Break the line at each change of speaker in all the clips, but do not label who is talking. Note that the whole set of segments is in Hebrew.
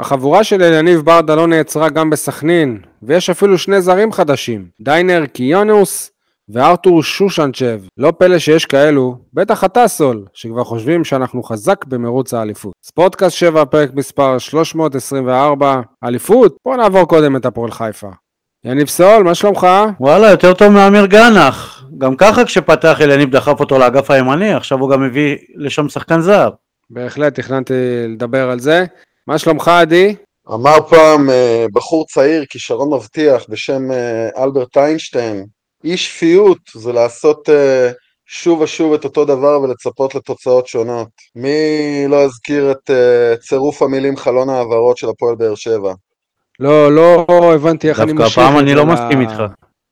החבורה של אליניב ברדה לא נעצרה גם בסכנין, ויש אפילו שני זרים חדשים, דיינר קיונוס וארתור שושנצ'ב. לא פלא שיש כאלו, בטח אתה סול, שכבר חושבים שאנחנו חזק במרוץ האליפות. ספורטקאסט 7, פרק מספר 324, אליפות? בוא נעבור קודם את הפועל חיפה. יניב סול, מה שלומך?
וואלה, יותר טוב מאמיר גנח. גם ככה כשפתח אליניב דחף אותו לאגף הימני, עכשיו הוא גם מביא לשם שחקן זר.
בהחלט תכננתי לדבר על זה. מה שלומך, עדי?
אמר פעם אה, בחור צעיר, כישרון מבטיח, בשם אה, אלברט איינשטיין, אי שפיות זה לעשות אה, שוב ושוב את אותו דבר ולצפות לתוצאות שונות. מי לא יזכיר את צירוף המילים חלון העברות של הפועל באר שבע?
לא, לא הבנתי איך אני
מושך. דווקא הפעם אני לא מסכים איתך.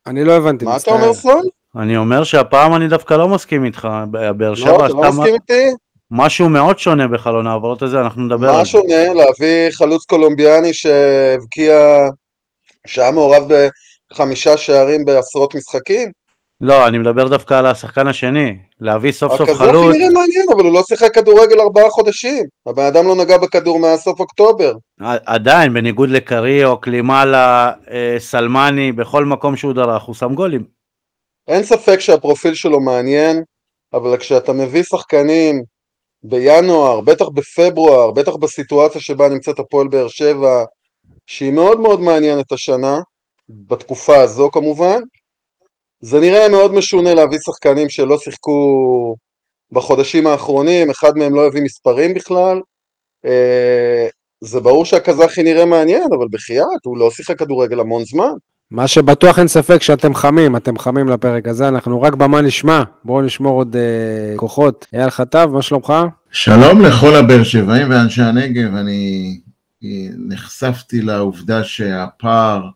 אני לא הבנתי.
מה אתה אומר, סול?
אני אומר שהפעם אני דווקא לא מסכים איתך. באר שבע...
לא, אתה לא מסכים איתי?
משהו מאוד שונה בחלון העברות הזה, אנחנו נדבר על זה.
מה שונה? להביא חלוץ קולומביאני שהבקיע, שהיה מעורב בחמישה שערים בעשרות משחקים?
לא, אני מדבר דווקא על השחקן השני, להביא סוף סוף חלוץ.
הקזחי נראה מעניין, אבל הוא לא שיחק כדורגל ארבעה חודשים. הבן אדם לא נגע בכדור מאז סוף אוקטובר.
עדיין, בניגוד לקריו, קלימאלה, אה, סלמני, בכל מקום שהוא דרך, הוא שם גולים.
אין ספק שהפרופיל שלו מעניין, אבל כשאתה מביא שחקנים בינואר, בטח בפברואר, בטח בסיטואציה שבה נמצאת הפועל באר שבע, שהיא מאוד מאוד מעניינת השנה, בתקופה הזו כמובן, זה נראה מאוד משונה להביא שחקנים שלא שיחקו בחודשים האחרונים, אחד מהם לא הביא מספרים בכלל, אה, זה ברור שהקזחי נראה מעניין, אבל בחייאת, הוא לא שיחק כדורגל המון זמן.
מה שבטוח אין ספק שאתם חמים, אתם חמים לפרק הזה, אנחנו רק במה נשמע, בואו נשמור עוד אה, כוחות. אייל חטב, מה שלומך?
שלום לכל הבאר שבעים ואנשי הנגב, אני אה, נחשפתי לעובדה שהפער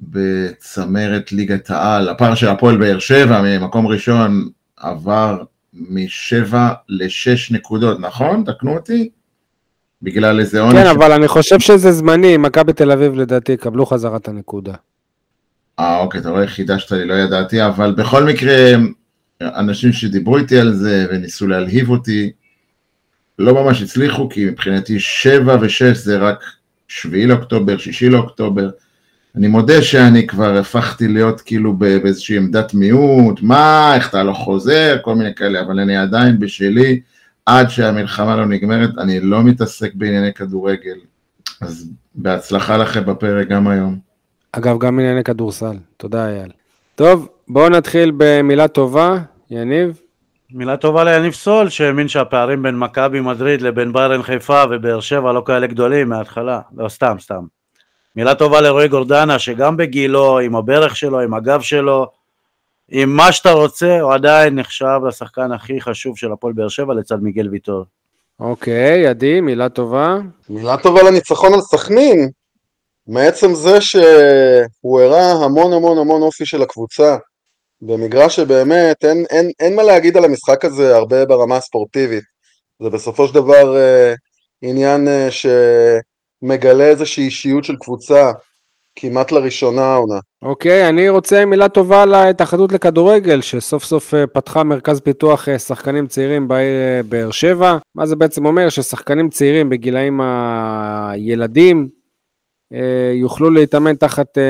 בצמרת ליגת העל, הפער של הפועל באר שבע ממקום ראשון עבר משבע לשש נקודות, נכון? תקנו אותי? בגלל איזה עונש.
כן, אבל אני חושב שזה זמני, מכבי תל אביב לדעתי יקבלו חזרה את הנקודה.
אה, אוקיי, אתה רואה, חידשת לי, לא ידעתי, אבל בכל מקרה, אנשים שדיברו איתי על זה וניסו להלהיב אותי, לא ממש הצליחו, כי מבחינתי 7 ו-6 זה רק 7 לאוקטובר, 6 לאוקטובר. אני מודה שאני כבר הפכתי להיות כאילו באיזושהי עמדת מיעוט, מה, איך אתה לא חוזר, כל מיני כאלה, אבל אני עדיין בשלי, עד שהמלחמה לא נגמרת, אני לא מתעסק בענייני כדורגל. אז בהצלחה לכם בפרק גם היום.
אגב, גם ענייני כדורסל. תודה, אייל. טוב, בואו נתחיל במילה טובה. יניב?
מילה טובה ליניב סול, שהאמין שהפערים בין מכבי מדריד לבין ביירן חיפה ובאר שבע לא כאלה גדולים מההתחלה. לא, סתם, סתם. מילה טובה לרועי גורדנה, שגם בגילו, עם הברך שלו, עם הגב שלו, עם מה שאתה רוצה, הוא עדיין נחשב לשחקן הכי חשוב של הפועל באר שבע לצד מיגל ויטור.
אוקיי, עדי, מילה טובה.
מילה טובה לניצחון על סכנין. מעצם זה שהוא הראה המון המון המון אופי של הקבוצה, במגרש שבאמת אין, אין, אין מה להגיד על המשחק הזה הרבה ברמה הספורטיבית, זה בסופו של דבר אה, עניין אה, שמגלה איזושהי אישיות של קבוצה כמעט לראשונה העונה.
אוקיי, okay, אני רוצה מילה טובה להתאחדות לכדורגל, שסוף סוף אה, פתחה מרכז פיתוח אה, שחקנים צעירים בעיר אה, באר שבע. מה זה בעצם אומר? ששחקנים צעירים בגילאים הילדים, יוכלו להתאמן תחת אה,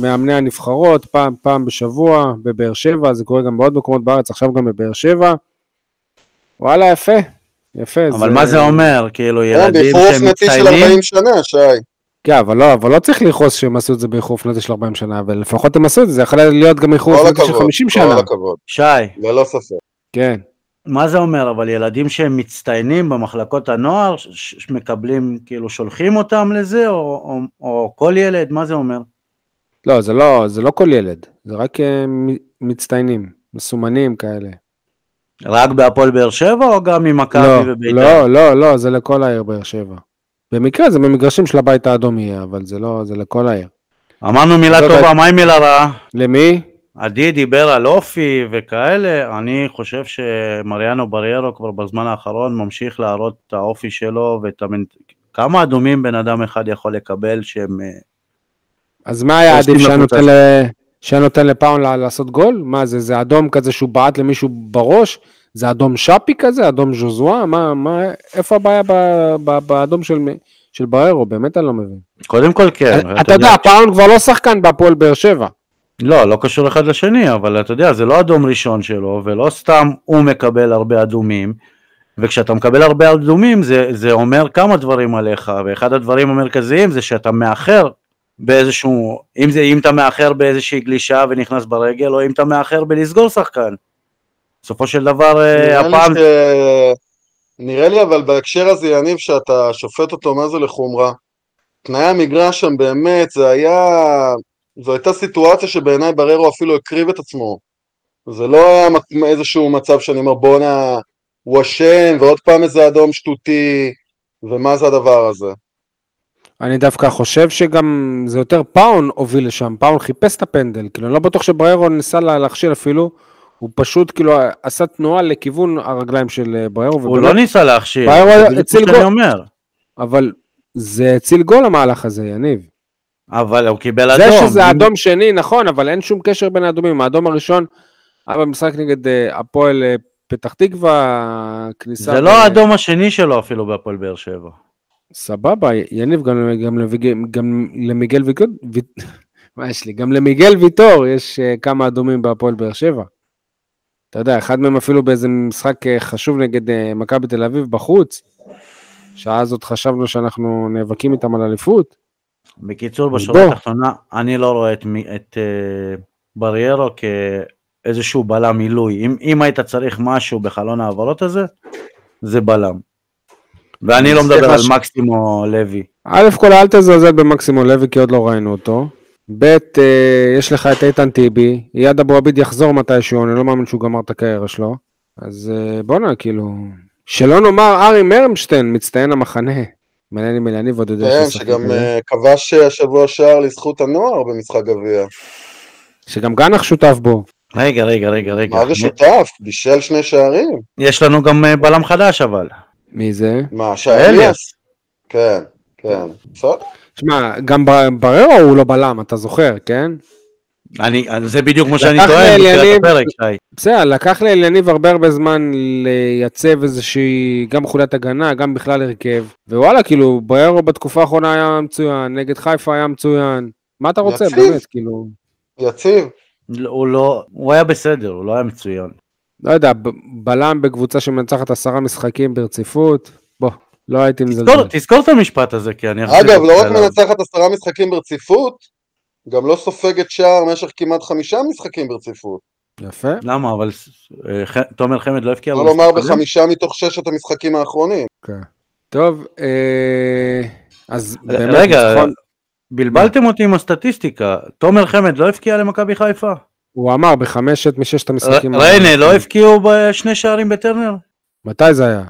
מאמני הנבחרות פעם, פעם בשבוע בבאר שבע, זה קורה גם בעוד מקומות בארץ, עכשיו גם בבאר שבע. וואלה, יפה, יפה.
אבל זה... מה זה אומר? כאילו, כן, ילדים
שהם מצטיינים? באיחור שנתי של 40 שנה, שי.
כן, אבל לא, אבל לא צריך לכעוס שהם עשו את זה באיחור שנתי של 40 שנה, אבל לפחות הם עשו את זה, זה יכול להיות גם איחור שנתי של 50 שנה.
כל הכבוד,
שי.
ללא ספק.
כן.
מה זה אומר? אבל ילדים שהם מצטיינים במחלקות הנוער, שמקבלים, כאילו שולחים אותם לזה, או, או, או כל ילד? מה זה אומר?
לא, זה לא, זה לא כל ילד, זה רק uh, מצטיינים, מסומנים כאלה.
רק בהפועל באר שבע או גם ממכבי
לא,
ובית"ר?
לא, לא, לא, זה לכל העיר באר שבע. במקרה זה במגרשים של הבית האדום יהיה, אבל זה לא, זה לכל העיר.
אמרנו מילה טובה, מה עם מילה רעה?
למי?
עדי דיבר על אופי וכאלה, אני חושב שמריאנו בריירו כבר בזמן האחרון ממשיך להראות את האופי שלו ואת המנ... כמה אדומים בן אדם אחד יכול לקבל שהם... אה,
אז מה היה עדיף שהיה ל... נותן לפאון לעשות גול? מה זה, זה אדום כזה שהוא בעט למישהו בראש? זה אדום שפי כזה, אדום ז'וזואה, מה, מה, איפה הבעיה ב- ב- באדום של, של בררו, באמת אני לא מבין.
קודם כל כן.
אתה יודע, פאון כבר לא שחקן בהפועל באר שבע.
לא, לא קשור אחד לשני, אבל אתה יודע, זה לא אדום ראשון שלו, ולא סתם הוא מקבל הרבה אדומים, וכשאתה מקבל הרבה אדומים זה, זה אומר כמה דברים עליך, ואחד הדברים המרכזיים זה שאתה מאחר באיזשהו, אם, זה, אם אתה מאחר באיזושהי גלישה ונכנס ברגל, או אם אתה מאחר בלסגור שחקן. בסופו של דבר, אה,
נראה לי
הפעם...
ש... נראה לי אבל בהקשר הזה, יניב, שאתה שופט אותו מה זה לחומרה. תנאי המגרש שם באמת, זה היה... זו הייתה סיטואציה שבעיניי בררו אפילו הקריב את עצמו. זה לא היה איזשהו מצב שאני אומר בואנה, הוא אשם, ועוד פעם איזה אדום שטותי, ומה זה הדבר הזה.
אני דווקא חושב שגם זה יותר פאון הוביל לשם, פאון חיפש את הפנדל, כאילו אני לא בטוח שבררו ניסה לה- להכשיל אפילו, הוא פשוט כאילו עשה תנועה לכיוון הרגליים של אה, בררו,
הוא
ובאמת-
לא ניסה
הציל
מה שאני
גול.
אומר.
אבל זה הציל גול המהלך הזה, יניב.
אבל הוא קיבל
זה
אדום.
שזה
אם-
אדום שני, נכון, אבל אין שום קשר בין האדומים. האדום הראשון היה במשחק נגד אה, הפועל אה, פתח תקווה, כניסה...
זה
ב-
לא האדום השני שלו אפילו בהפועל באר שבע.
סבבה, יניב, גם, גם, למיגל, גם למיגל ויטור, מה יש לי? גם למיגל ויטור יש אה, כמה אדומים בהפועל באר שבע. אתה יודע, אחד מהם אפילו באיזה משחק חשוב נגד אה, מכבי תל אביב בחוץ, שעה הזאת חשבנו שאנחנו נאבקים איתם על אליפות.
בקיצור, בשורה. התחתונה, אני לא רואה את, את uh, בריירו כאיזשהו בלם עילוי. אם, אם היית צריך משהו בחלון ההעברות הזה, זה בלם. ואני לא מדבר על מקסימו לוי.
א' כל אל תזלזל במקסימום לוי כי עוד לא ראינו אותו. ב' אה, יש לך את איתן טיבי, אייד אבו עביד יחזור מתישהו, אני לא מאמין שהוא גמר את הקריירה שלו. אז אה, בואנה, כאילו... שלא נאמר ארי מרמשטיין, מצטיין המחנה. מעניין אם אליניב עוד יודע
כן,
שהוא שחק
שגם. אה, כבש השבוע שער לזכות הנוער במשחק גביע.
שגם גנח שותף בו.
רגע, רגע, רגע, רגע.
מה זה שותף? בישל שני שערים.
יש לנו גם אה, בלם חדש אבל.
מי זה?
מה, שי
אליאס.
אליאס? כן, כן. בסדר.
שמע, גם בררו הוא לא בלם, אתה זוכר, כן?
אני, זה בדיוק כמו שאני טוען הפרק, שי.
בסדר, לקח לאליניב הרבה הרבה זמן לייצב איזושהי, גם חוליית הגנה, גם בכלל הרכב. ווואלה, כאילו, בררו בתקופה האחרונה היה מצוין, נגד חיפה היה מצוין. מה אתה רוצה,
יציב.
באמת, כאילו...
יציב.
לא, הוא לא, הוא היה בסדר, הוא לא היה מצוין.
לא יודע, ב- בלם בקבוצה שמנצחת עשרה משחקים ברציפות, בוא, לא הייתי מזלזל.
תזכור את המשפט הזה, כי אני
אגב, לא רק. מנצחת עשרה משחקים ברציפות, גם לא סופגת שער במשך כמעט חמישה משחקים ברציפות.
יפה.
למה? אבל אה, תומר חמד לא הבקיע
לא לומר? בחמישה מתוך ששת המשחקים האחרונים.
כן. טוב, אה, אז באמת,
רגע, בלבלתם אותי עם הסטטיסטיקה. תומר חמד לא הבקיע למכבי חיפה?
הוא אמר בחמשת מששת המשחקים.
ריינה לא הבקיעו בשני שערים בטרנר?
מתי זה היה?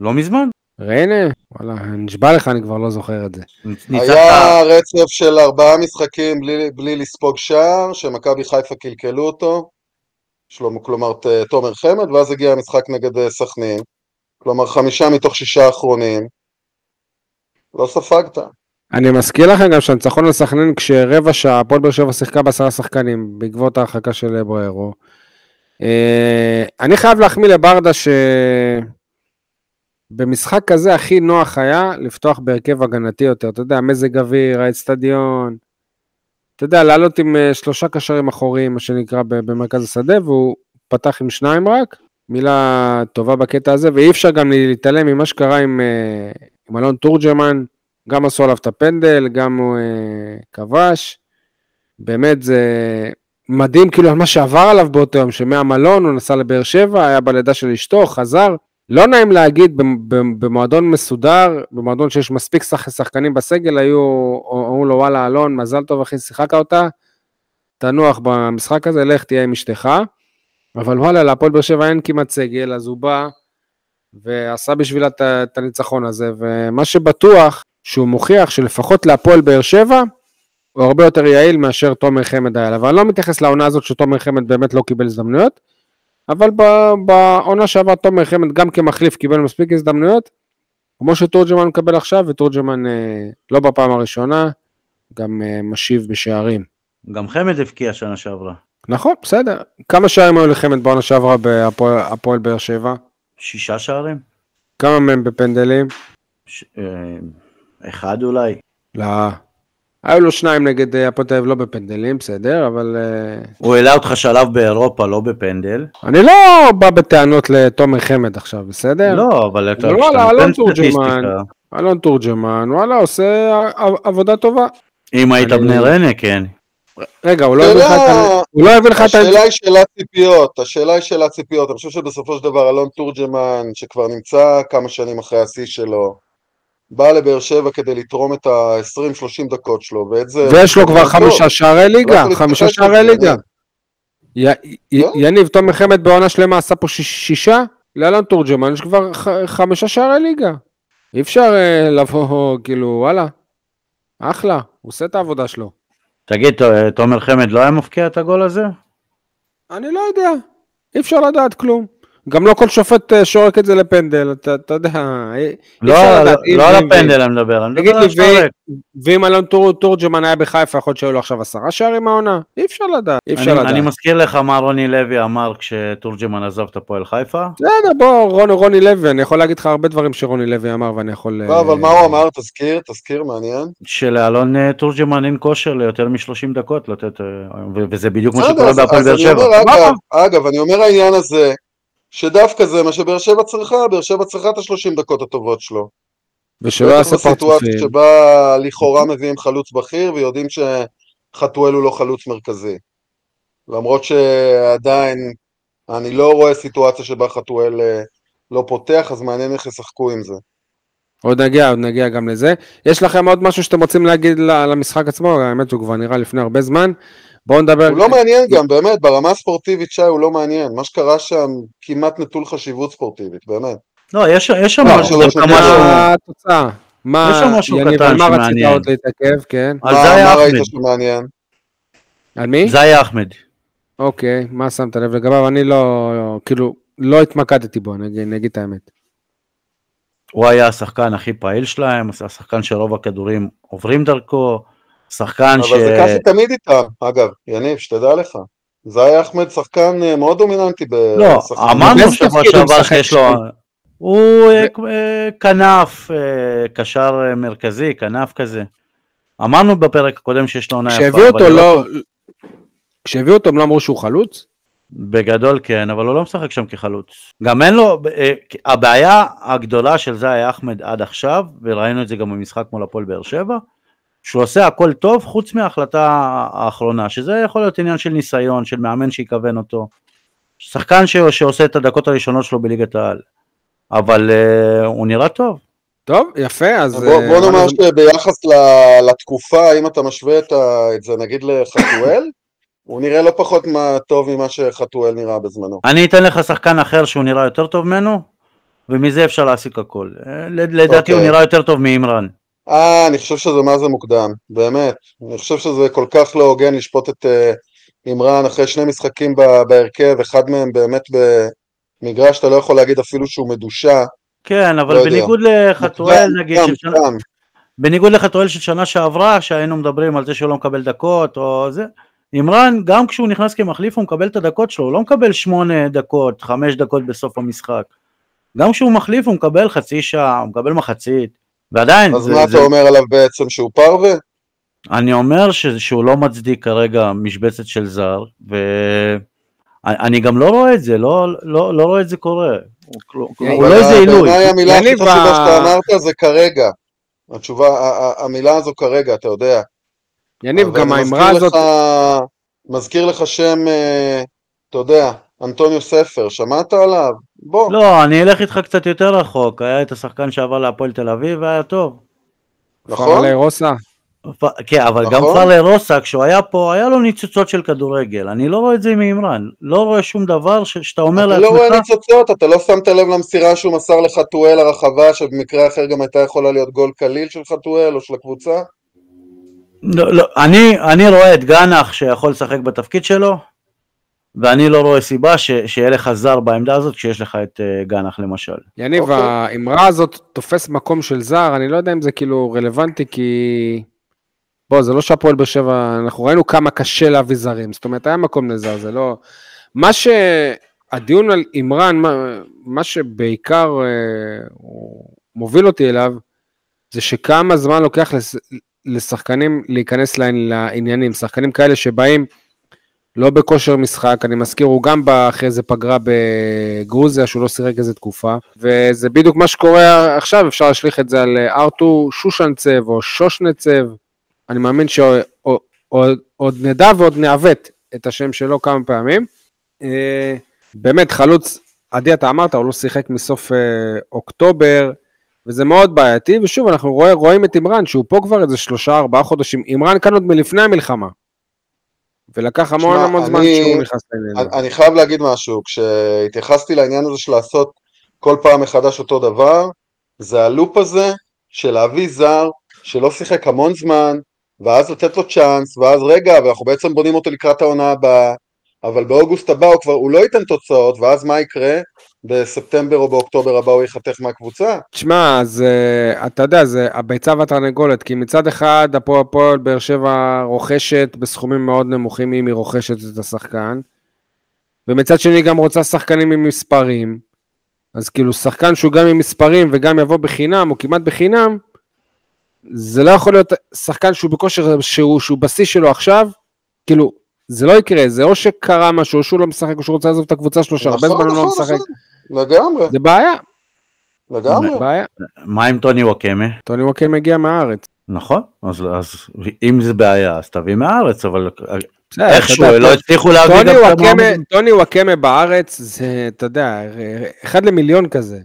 לא מזמן.
ריינה? וואלה, נשבע לך, אני כבר לא זוכר את זה.
היה רצף של ארבעה משחקים בלי, בלי לספוג שער, שמכבי חיפה קלקלו אותו, שלמה, כלומר תומר חמד, ואז הגיע המשחק נגד אה, סכנין, כלומר חמישה מתוך שישה האחרונים, לא ספגת.
אני מזכיר לכם גם שהניצחון על סכנין כשרבע שעה הפועל באר שבע שיחקה בעשרה שחקנים בעקבות ההרחקה של בררו. אה, אני חייב להחמיא לברדה שבמשחק כזה הכי נוח היה לפתוח בהרכב הגנתי יותר, אתה יודע, מזג אוויר, האצטדיון, אתה יודע, לעלות עם אה, שלושה קשרים אחוריים, מה שנקרא, במרכז השדה, והוא פתח עם שניים רק, מילה טובה בקטע הזה, ואי אפשר גם להתעלם ממה שקרה עם, אה, עם אלון תורג'מן, גם עשו עליו את הפנדל, גם הוא אה, כבש. באמת זה מדהים כאילו על מה שעבר עליו באותו יום, שמהמלון הוא נסע לבאר שבע, היה בלידה של אשתו, חזר. לא נעים להגיד, במ- במ- במועדון מסודר, במועדון שיש מספיק שח, שחקנים בסגל, היו, אמרו לו וואלה אלון, מזל טוב אחי, שיחקת אותה, תנוח במשחק הזה, לך תהיה עם אשתך. אבל וואלה, להפועל באר שבע אין כמעט סגל, אז הוא בא ועשה בשבילה את הניצחון הזה, ומה שבטוח, שהוא מוכיח שלפחות להפועל באר שבע, הוא הרבה יותר יעיל מאשר תומר חמד היה לה. ואני לא מתייחס לעונה הזאת שתומר חמד באמת לא קיבל הזדמנויות, אבל בעונה שעברה תומר חמד גם כמחליף קיבל מספיק הזדמנויות, כמו שתורג'מן מקבל עכשיו, ותורג'מן אה, לא בפעם הראשונה, גם אה, משיב בשערים.
גם חמד הבקיע שנה שעברה.
נכון, בסדר. כמה שערים היו לחמד בעונה שעברה בהפועל הפועל באר שבע?
שישה שערים?
כמה מהם בפנדלים?
ש... אה, אחד אולי.
לא. היו לו שניים נגד אה, הפועל תל אביב, לא בפנדלים, בסדר, אבל... אה,
הוא העלה אותך שלב באירופה, לא בפנדל.
אני לא בא בטענות לתומר חמד עכשיו, בסדר?
לא, אבל אתה
וואלה,
כשאתה
אלון תורג'מן. אלון תורג'מן, וואלה, עושה עבודה טובה.
אם היית בני ריינה, כן.
רגע, הוא לא הביא לך את ה...
השאלה-
הוא לא הביא לך את ה...
השאלה היא שאלת ציפיות, השאלה היא שאלת ציפיות, אני חושב שבסופו של דבר אלון תורג'מן, שכבר נמצא כמה שנים אחרי השיא שלו, בא לבאר שבע כדי לתרום את ה-20-30 דקות שלו, ואת זה...
ויש לו כבר
טוב.
חמישה שערי ליגה,
לא יכול
חמישה שערי ליגה.
לא?
יניב, תומר חמד בעונה שלמה עשה פה שיש- שישה? לאלון תורג'מן יש כבר חמישה שערי ליגה. אי אפשר אה, לבוא, כאילו, וואלה, אחלה, הוא עושה את העבודה שלו.
תגיד, תומר חמד לא היה מפקיע את הגול הזה?
אני לא יודע, אי אפשר לדעת כלום. גם לא כל שופט אה, שורק את זה לפנדל, אתה אתה יודע, אי- אי
לא,
אפשר
לא, לא על הפנדל אני מדבר, אני מדבר על שורק.
ואם אלון תורג'מן היה בחיפה, יכול להיות שהיו לו עכשיו עשרה שערים מהעונה? אי אפשר לדעת, אי אפשר
אני-
לדעת.
אני מזכיר לך מה רוני לוי אמר כשתורג'מן עזב את הפועל חיפה.
בסדר, בוא, רוני, רוני לוי, אני יכול להגיד לך הרבה דברים שרוני לוי אמר ואני יכול...
לא,
אה,
אבל מה הוא אמר? תזכיר, תזכיר, מעניין.
שלאלון אה, תורג'מן אין כושר ליותר מ-30 דקות לתת, אה, וזה בדיוק מה שקורה בהפועל באר שבע.
אגב, אני אומר העניין הזה, שדווקא זה מה שבאר שבע צריכה, באר שבע צריכה את ה-30 דקות הטובות שלו.
ושלא יעשה
בסיטואציה
פרצופים.
שבה לכאורה מביאים חלוץ בכיר ויודעים שחתואל הוא לא חלוץ מרכזי. למרות שעדיין אני לא רואה סיטואציה שבה חתואל אה, לא פותח, אז מעניין איך ישחקו עם זה.
עוד נגיע, עוד נגיע גם לזה. יש לכם עוד משהו שאתם רוצים להגיד למשחק עצמו? האמת שהוא כבר נראה לפני הרבה זמן. בואו נדבר...
הוא לא מעניין גם, באמת, ברמה הספורטיבית שי הוא לא מעניין. מה שקרה שם כמעט נטול חשיבות ספורטיבית, באמת.
לא, יש יש שם
לא,
משהו,
מה התוצאה? מה...
יש שם משהו
יניב,
קטן
על מה רצית
שמעניין.
עוד להתעכב? כן.
על
מה-
זאי
מה
אחמד,
ראית שמעניין?
על מי?
זאי אחמד.
אוקיי, מה שמת לב לגביו? אני לא... כאילו, לא התמקדתי בו, אני אגיד את האמת.
הוא היה השחקן הכי פעיל שלהם, השחקן שרוב הכדורים עוברים דרכו, שחקן ש...
אבל זה ככה תמיד איתם, אגב, יניב, שתדע לך. זאי אחמד שחקן אה, מאוד דומיננטי
לא. אמרנו
באיזה
שבוע
הוא
שעבר שיש לו... הוא אה, אה, כנף, קשר מרכזי, כנף כזה. אמרנו בפרק הקודם שיש לו עונה יפה.
כשהביאו
אבל
אותו
הוא
לא... כשהביאו אותו הם לא אמרו שהוא חלוץ?
בגדול כן, אבל הוא לא משחק שם כחלוץ. גם אין לו, הבעיה הגדולה של זאי אחמד עד עכשיו, וראינו את זה גם במשחק מול הפועל באר שבע, שהוא עושה הכל טוב חוץ מההחלטה האחרונה, שזה יכול להיות עניין של ניסיון, של מאמן שיכוון אותו. שחקן ש... שעושה את הדקות הראשונות שלו בליגת העל. אבל uh, הוא נראה טוב.
טוב, יפה, אז...
בוא, בוא
אה,
נאמר
אז-
שביחס ל- לתקופה, אם אתה משווה את, ה, את זה נגיד לחתואל, הוא נראה לא פחות מה, טוב ממה שחתואל נראה בזמנו.
אני אתן לך שחקן אחר שהוא נראה יותר טוב ממנו, ומזה אפשר להסיק הכל. אה, לד- לדעתי הוא
אוקיי.
נראה יותר טוב מאימרן.
אה, אני חושב שזה מה זה מוקדם, באמת. אני חושב שזה כל כך לא הוגן לשפוט את אה, אימרן אחרי שני משחקים בהרכב, אחד מהם באמת במגרש שאתה לא יכול להגיד אפילו שהוא מדושע.
כן, אבל
לא.
בניגוד לחתואל נגיד,
מוקדם,
של שנה-
מוקדם.
בניגוד לחתואל של שנה שעברה, שהיינו מדברים על זה שהוא לא מקבל דקות, או זה, אימרן, גם כשהוא נכנס כמחליף הוא מקבל את הדקות שלו, הוא לא מקבל שמונה דקות, חמש דקות בסוף המשחק. גם כשהוא מחליף הוא מקבל חצי שעה, הוא מקבל מחצית, ועדיין,
אז
זה,
מה
זה,
אתה אומר עליו בעצם, שהוא פרווה?
אני אומר ש, שהוא לא מצדיק כרגע משבצת של זר, ואני גם לא רואה את זה, לא, לא, לא רואה את זה קורה. הוא, לא איזה עילוי.
בעיניי המילה הכי חשובה שאתה אמרת זה כרגע. התשובה, המילה הזו כרגע, אתה יודע.
יניב, גם האמרה הזאת...
מזכיר לך שם, אה, אתה יודע, אנטוניו ספר, שמעת עליו? בוא.
לא, אני אלך איתך קצת יותר רחוק, היה את השחקן שעבר להפועל תל אביב והיה טוב.
נכון?
פרלי רוסה.
פ- כן, אבל גם
נכון.
פרלה רוסה, כשהוא היה פה, היה לו ניצוצות של כדורגל. אני לא רואה את זה עם אימרן. לא רואה שום דבר ש- שאתה אומר
אתה לא רואה
לעצמך,
ניצוצות, אתה לא שמת לב למסירה שהוא מסר לחתואל הרחבה, שבמקרה אחר גם הייתה יכולה להיות גול קליל של חתואל או של הקבוצה?
לא, לא, אני, אני רואה את גנח שיכול לשחק בתפקיד שלו, ואני לא רואה סיבה ש, שיהיה לך זר בעמדה הזאת כשיש לך את uh, גנח למשל.
יניב,
אוקיי.
האמרה הזאת תופס מקום של זר, אני לא יודע אם זה כאילו רלוונטי, כי בוא, זה לא שהפועל באר שבע, אנחנו ראינו כמה קשה להביא זרים, זאת אומרת, היה מקום לזר, זה לא... מה שהדיון על אימרן, מה, מה שבעיקר אה, מוביל אותי אליו, זה שכמה זמן לוקח לס, לשחקנים להיכנס לעניינים, שחקנים כאלה שבאים לא בכושר משחק, אני מזכיר, הוא גם בא אחרי איזה פגרה בגרוזיה, שהוא לא סירק איזה תקופה, וזה בדיוק מה שקורה עכשיו, אפשר להשליך את זה על ארתור שושנצב או שושנצב, אני מאמין שעוד נדע ועוד נעוות את השם שלו כמה פעמים. אה, באמת, חלוץ, עדי, אתה אמרת, הוא לא שיחק מסוף אה, אוקטובר, וזה מאוד בעייתי, ושוב, אנחנו רואים את אימרן, שהוא פה כבר איזה שלושה, ארבעה חודשים. אימרן כאן עוד מלפני המלחמה. ולקח המון שמה, המון זמן שהוא נכנס לעניין.
אני, אני חייב להגיד משהו, כשהתייחסתי לעניין הזה של לעשות כל פעם מחדש אותו דבר, זה הלופ הזה של להביא זר שלא שיחק המון זמן, ואז לתת לו צ'אנס, ואז רגע, ואנחנו בעצם בונים אותו לקראת העונה הבאה, אבל באוגוסט הבא הוא כבר, הוא לא ייתן תוצאות, ואז מה יקרה? בספטמבר או באוקטובר הבא הוא ייחתך מהקבוצה?
תשמע, uh, אתה יודע, זה הביצה והתרנגולת, כי מצד אחד הפועל באר שבע רוכשת בסכומים מאוד נמוכים אם היא רוכשת את השחקן, ומצד שני גם רוצה שחקנים עם מספרים, אז כאילו שחקן שהוא גם עם מספרים וגם יבוא בחינם, או כמעט בחינם, זה לא יכול להיות שחקן שהוא בכושר, שהוא, שהוא בשיא שלו עכשיו, כאילו, זה לא יקרה, זה או שקרה משהו, או שהוא לא משחק, או שהוא רוצה לעזוב את הקבוצה שלו, שהרבה
נכון,
זמן הוא לא
נכון,
משחק.
לגמרי,
זה בעיה,
לגמרי.
בעיה.
מה עם טוני וואקמה?
טוני וואקם מגיע מהארץ.
נכון, אז, אז אם זה בעיה, אז תביא מהארץ, אבל איכשהו לא הצליחו להביא
טוני
גם את המועמדים.
טוני וואקמה בארץ, זה, אתה יודע, אחד למיליון כזה.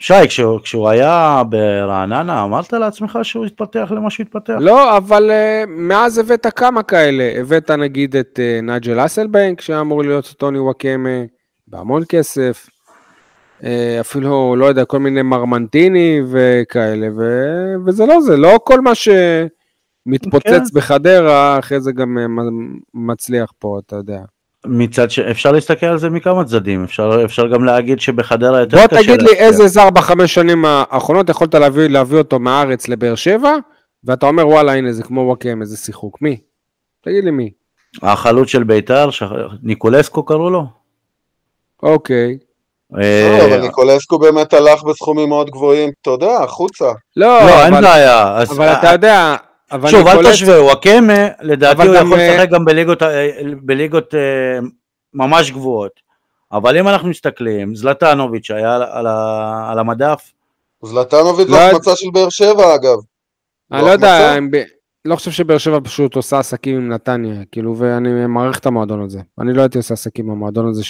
שי, כשהוא, כשהוא היה ברעננה, אמרת לעצמך שהוא יתפתח למה שהוא יתפתח?
לא, אבל uh, מאז הבאת כמה כאלה. הבאת נגיד את uh, נג'ל אסלבנק, שאמור להיות טוני וואקמה, בהמון כסף. Uh, אפילו, לא יודע, כל מיני מרמנטיני וכאלה, ו... וזה לא זה, לא כל מה שמתפוצץ
כן.
בחדרה, אחרי זה גם מ- מצליח פה, אתה יודע.
מצד ש... אפשר להסתכל על זה מכמה צדדים, אפשר, אפשר גם להגיד שבחדרה יותר
בוא
קשה
תגיד לי. איזה זר בחמש שנים האחרונות יכולת להביא, להביא אותו מהארץ לבאר שבע, ואתה אומר וואלה הנה זה כמו וואקם, איזה שיחוק. מי? תגיד לי מי.
החלוץ של ביתר, ש... ניקולסקו קראו לו?
אוקיי.
אה,
לא, אבל ניקולסקו באמת הלך בסכומים מאוד גבוהים, אתה יודע, החוצה.
לא,
לא, אין
אבל,
בעיה.
אבל אתה יודע, אבל
שוב, אל תשווה, וואקמה, לדעתי
אבל
הוא יכול
אה,
לשחק גם בליגות, אה, בליגות אה, ממש גבוהות. אבל אם אנחנו מסתכלים, זלטנוביץ' היה על, על, ה- על המדף,
זלטנוביץ'
לא-
זו החמצה של באר שבע אגב.
אני
זו
לא יודע, לא חושב שבאר שבע פשוט עושה עסקים עם נתניה, כאילו, ואני מעריך את המועדון הזה. אני לא הייתי עושה עסקים עם המועדון הזה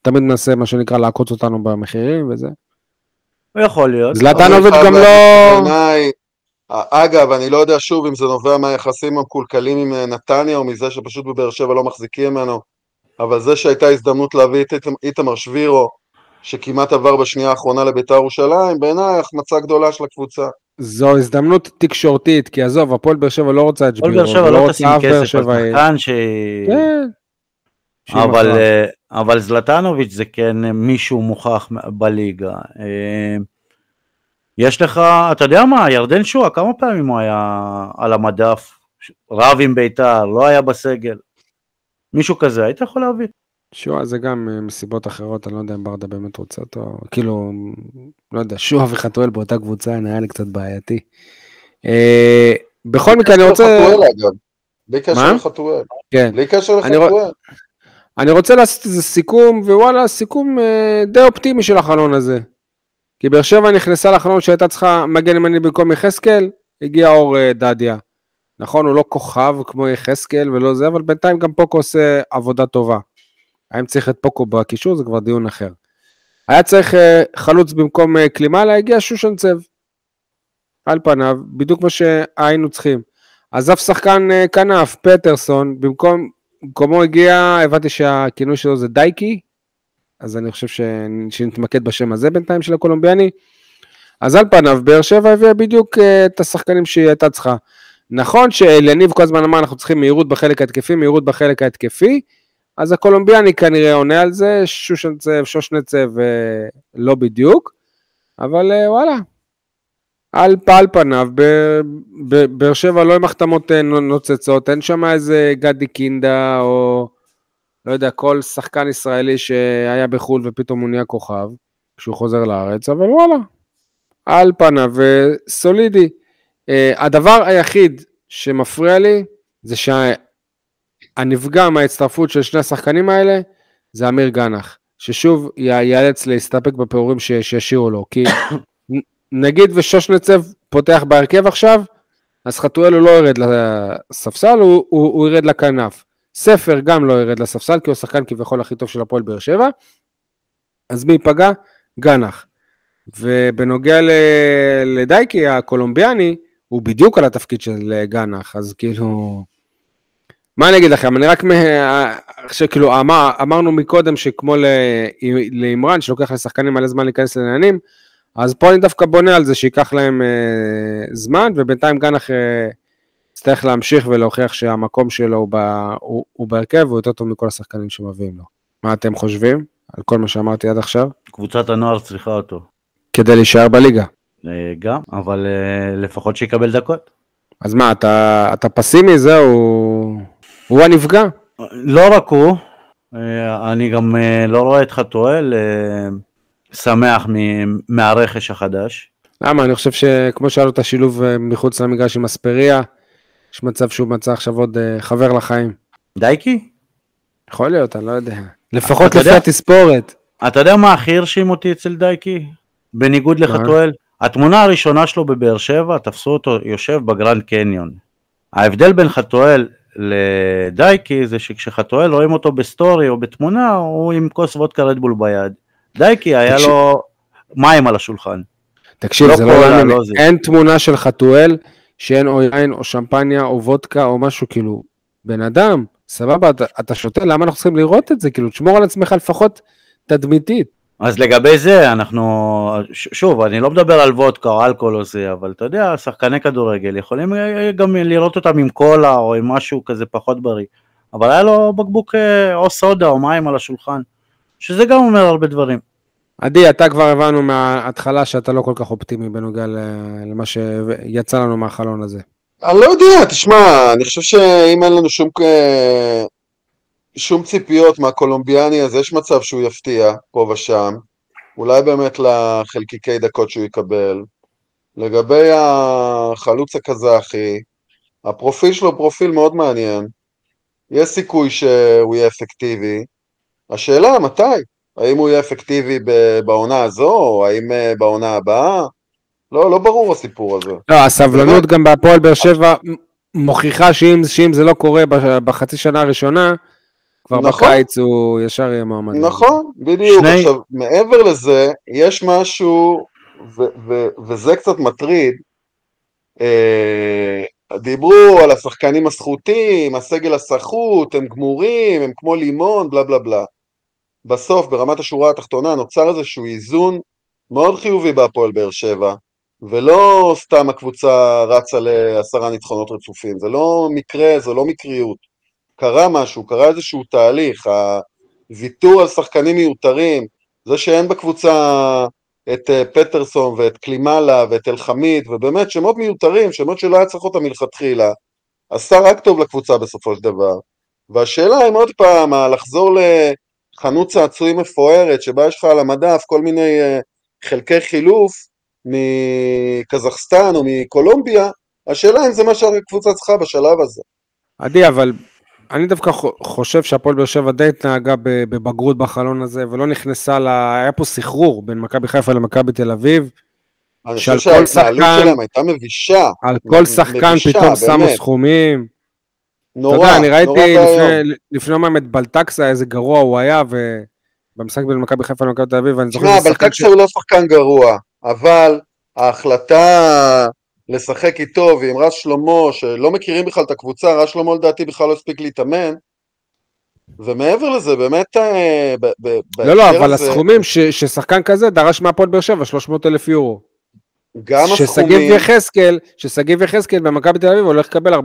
שתמיד מנסה, מה שנקרא, לעקוץ אותנו במחירים וזה.
יכול להיות.
זלטנוביץ'
אני
גם לא...
להגיד, בעיניי, אגב, אני לא יודע שוב אם זה נובע מהיחסים המקולקלים עם אה, נתניה או מזה שפשוט בבאר שבע לא מחזיקים ממנו, אבל זה שהייתה הזדמנות להביא את איתמ- איתמר שבירו, שכמעט עבר בשנייה האחרונה לביתר ירושלים, בעיניי החמצה גדולה של הקבוצה.
זו הזדמנות תקשורתית, כי עזוב, הפועל באר שבע לא רוצה את שבירו,
באר שבע לא
רוצה
תשים
אף באר
כסף על
שבעי.
שחקן ש...
כן.
אבל. אה, אבל זלטנוביץ' זה כן מישהו מוכח בליגה. אה, יש לך, אתה יודע מה, ירדן שועה, כמה פעמים הוא היה על המדף, רב עם בית"ר, לא היה בסגל. מישהו כזה, היית יכול להביא.
שועה זה גם אה, מסיבות אחרות, אני לא יודע אם ברדה באמת רוצה אותו, כאילו, לא יודע, שועה וחתואל באותה קבוצה, נראה לי קצת בעייתי. אה, בכל מקרה, אני רוצה...
לחתואל, אגב. בלי קשר
מה?
לחתואל.
כן.
בלי קשר לחתואל.
אני רוצה לעשות איזה סיכום, ווואלה, סיכום אה, די אופטימי של החלון הזה. כי באר שבע נכנסה לחלון שהייתה צריכה מגן ימני במקום יחזקאל, הגיע אור אה, דדיה. נכון, הוא לא כוכב כמו יחזקאל ולא זה, אבל בינתיים גם פוקו עושה עבודה טובה. האם צריך את פוקו בקישור זה כבר דיון אחר. היה צריך אה, חלוץ במקום אה, קלימאלה, הגיע שושנצב. על פניו, בדיוק מה שהיינו צריכים. עזב שחקן אה, כנף, פטרסון, במקום, במקומו הגיע, הבנתי שהכינוי שלו זה דייקי, אז אני חושב ש... שנתמקד בשם הזה בינתיים של הקולומביאני. אז על פניו, באר שבע הביאה בדיוק אה, את השחקנים שהיא הייתה צריכה. נכון שאליניב כל הזמן אמר אנחנו צריכים מהירות בחלק ההתקפי, מהירות בחלק ההתקפי, אז הקולומביאני כנראה עונה על זה, שושנצב, שושנצב, אה, לא בדיוק, אבל אה, וואלה, על, על פניו, באר שבע לא עם החתמות אה, נוצצות, אין שם איזה גדי קינדה או לא יודע, כל שחקן ישראלי שהיה בחו"ל ופתאום הוא נהיה כוכב, כשהוא חוזר לארץ, אבל וואלה, על פניו סולידי. Uh, הדבר היחיד שמפריע לי זה שהנפגע מההצטרפות של שני השחקנים האלה זה אמיר גנח, ששוב ייאלץ להסתפק בפירורים שישאירו לו, כי נגיד ושושנצב פותח בהרכב עכשיו, אז חתואל הוא לא ירד לספסל, הוא, הוא, הוא ירד לכנף. ספר גם לא ירד לספסל, כי הוא השחקן כביכול הכי טוב של הפועל באר שבע. אז מי ייפגע? גנח. ובנוגע לדייקי הקולומביאני, הוא בדיוק על התפקיד של גנח, אז כאילו... מה אני אגיד לכם, אני רק, עכשיו כאילו אמר, אמרנו מקודם שכמו לאמרן, שלוקח לשחקנים מלא זמן להיכנס לעניינים, אז פה אני דווקא בונה על זה שייקח להם אה, זמן, ובינתיים גנח אה, יצטרך להמשיך ולהוכיח שהמקום שלו הוא, ב, הוא, הוא בהרכב, הוא יותר טוב מכל השחקנים שמביאים לו. מה אתם חושבים על כל מה שאמרתי עד עכשיו?
קבוצת הנוער צריכה אותו.
כדי להישאר בליגה.
אה, גם, אבל אה, לפחות שיקבל דקות.
אז מה, אתה, אתה פסימי? זהו, הוא הנפגע.
לא רק הוא, אה, אני גם לא רואה את חתואל שמח מהרכש החדש.
למה? אני חושב שכמו שהיה לו את השילוב מחוץ למגרש עם אספריה, יש מצב שהוא מצא עכשיו עוד חבר לחיים.
דייקי?
יכול להיות, אני לא יודע. לפחות לפי התספורת.
אתה יודע מה הכי הרשים אותי אצל דייקי? בניגוד לחתואל, התמונה הראשונה שלו בבאר שבע, תפסו אותו יושב בגרנד קניון. ההבדל בין חתואל לדייקי זה שכשחתואל רואים אותו בסטורי או בתמונה, הוא עם כוס וודקה רדבול ביד. דייקי היה תקשיב. לו מים על השולחן.
תקשיב, לא זה לא מעניין, לא אין תמונה של חתואל שאין או יין או שמפניה או וודקה או משהו, כאילו, בן אדם, סבבה, אתה, אתה שותה, למה אנחנו צריכים לראות את זה? כאילו, תשמור על עצמך לפחות תדמיתית.
אז לגבי זה, אנחנו, שוב, אני לא מדבר על וודקה או אלכוהול או זה, אבל אתה יודע, שחקני כדורגל יכולים אה, גם לראות אותם עם קולה או עם משהו כזה פחות בריא, אבל היה לו בקבוק אה, או סודה או מים על השולחן, שזה גם אומר הרבה דברים.
עדי, אתה כבר הבנו מההתחלה שאתה לא כל כך אופטימי בנוגע למה שיצא לנו מהחלון הזה.
אני לא יודע, תשמע, אני חושב שאם אין לנו שום, שום ציפיות מהקולומביאני, אז יש מצב שהוא יפתיע פה ושם. אולי באמת לחלקיקי דקות שהוא יקבל. לגבי החלוץ הקזחי, הפרופיל שלו פרופיל מאוד מעניין. יש סיכוי שהוא יהיה אפקטיבי. השאלה מתי? האם הוא יהיה אפקטיבי בעונה הזו, או האם אה, בעונה הבאה? לא, לא ברור הסיפור הזה.
לא, הסבלנות גם בהפועל באר שבע מוכיחה שאם, שאם זה לא קורה בחצי שנה הראשונה, כבר נכון. בקיץ הוא ישר יהיה מועמד.
נכון, בדיוק. שני... עכשיו, מעבר לזה, יש משהו, ו- ו- וזה קצת מטריד, אה, דיברו על השחקנים הסחוטים, הסגל הסחוט, הם גמורים, הם כמו לימון, בלה בלה בלה. בסוף, ברמת השורה התחתונה, נוצר איזשהו איזון מאוד חיובי בהפועל באר שבע, ולא סתם הקבוצה רצה לעשרה ניצחונות רצופים, זה לא מקרה, זה לא מקריות. קרה משהו, קרה איזשהו תהליך, הוויתור על שחקנים מיותרים, זה שאין בקבוצה את אה, פטרסון ואת קלימלה ואת אלחמיד, ובאמת שמות מיותרים, שמות שלא היה צריך אותם מלכתחילה, עשה רק טוב לקבוצה בסופו של דבר. והשאלה אם עוד פעם, לחזור לחנות צעצועים מפוארת, שבה יש לך על המדף כל מיני אה, חלקי חילוף מקזחסטן או מקולומביה, השאלה אם זה מה שהקבוצה צריכה בשלב הזה.
עדי, אבל אני דווקא חושב שהפועל באר שבע די התנהגה בבגרות בחלון הזה, ולא נכנסה ל... היה פה סחרור בין מכבי חיפה למכבי תל אביב.
אני חושב שההתנהלות שלהם הייתה מבישה.
על כל שחקן פתאום שמו סכומים.
נורא,
נורא ואיום. אני ראיתי לפני, לפני יומיים את בלטקסה, איזה גרוע הוא היה, ובמשחק בין מכבי חיפה למכבי תל אביב, ואני
זוכר... תשמע, בלטקסה הוא לא שחקן גרוע, אבל ההחלטה לשחק איתו ועם רז שלמה, שלא מכירים בכלל את הקבוצה, רז שלמה לדעתי בכלל לא הספיק להתאמן, ומעבר לזה, באמת, אה,
לא, לא, אבל. הסכומים ש, ששחקן כזה דרש מהפועל באר שבע, 300 אלף יורו.
גם ששגיב הסכומים... ששגיב
יחזקאל, ששגיב יחזקאל במכבי תל אביב הולך לקבל 450-500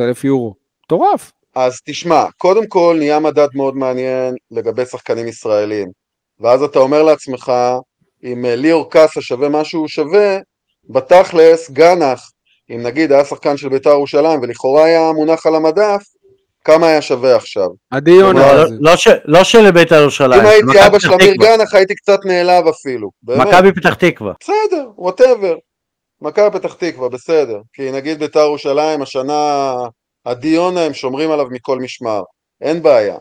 אלף יורו. מטורף.
אז תשמע, קודם כל נהיה מדד מאוד מעניין לגבי שחקנים ישראלים. ואז אתה אומר לעצמך, אם אה, ליאור קאסה שווה מה שהוא שווה, בתכלס, גנח, אם נגיד היה שחקן של בית"ר ירושלים ולכאורה היה מונח על המדף, כמה היה שווה עכשיו?
הדיון
לא,
לא,
הזה.
לא, לא של בית"ר ירושלים.
אם הייתי אבא של אמיר. גנח הייתי קצת נעלב אפילו.
מכבי פתח תקווה.
בסדר, ווטאבר. מכבי פתח תקווה, בסדר. כי נגיד בית"ר ירושלים, השנה הדיונה הם שומרים עליו מכל משמר. אין בעיה.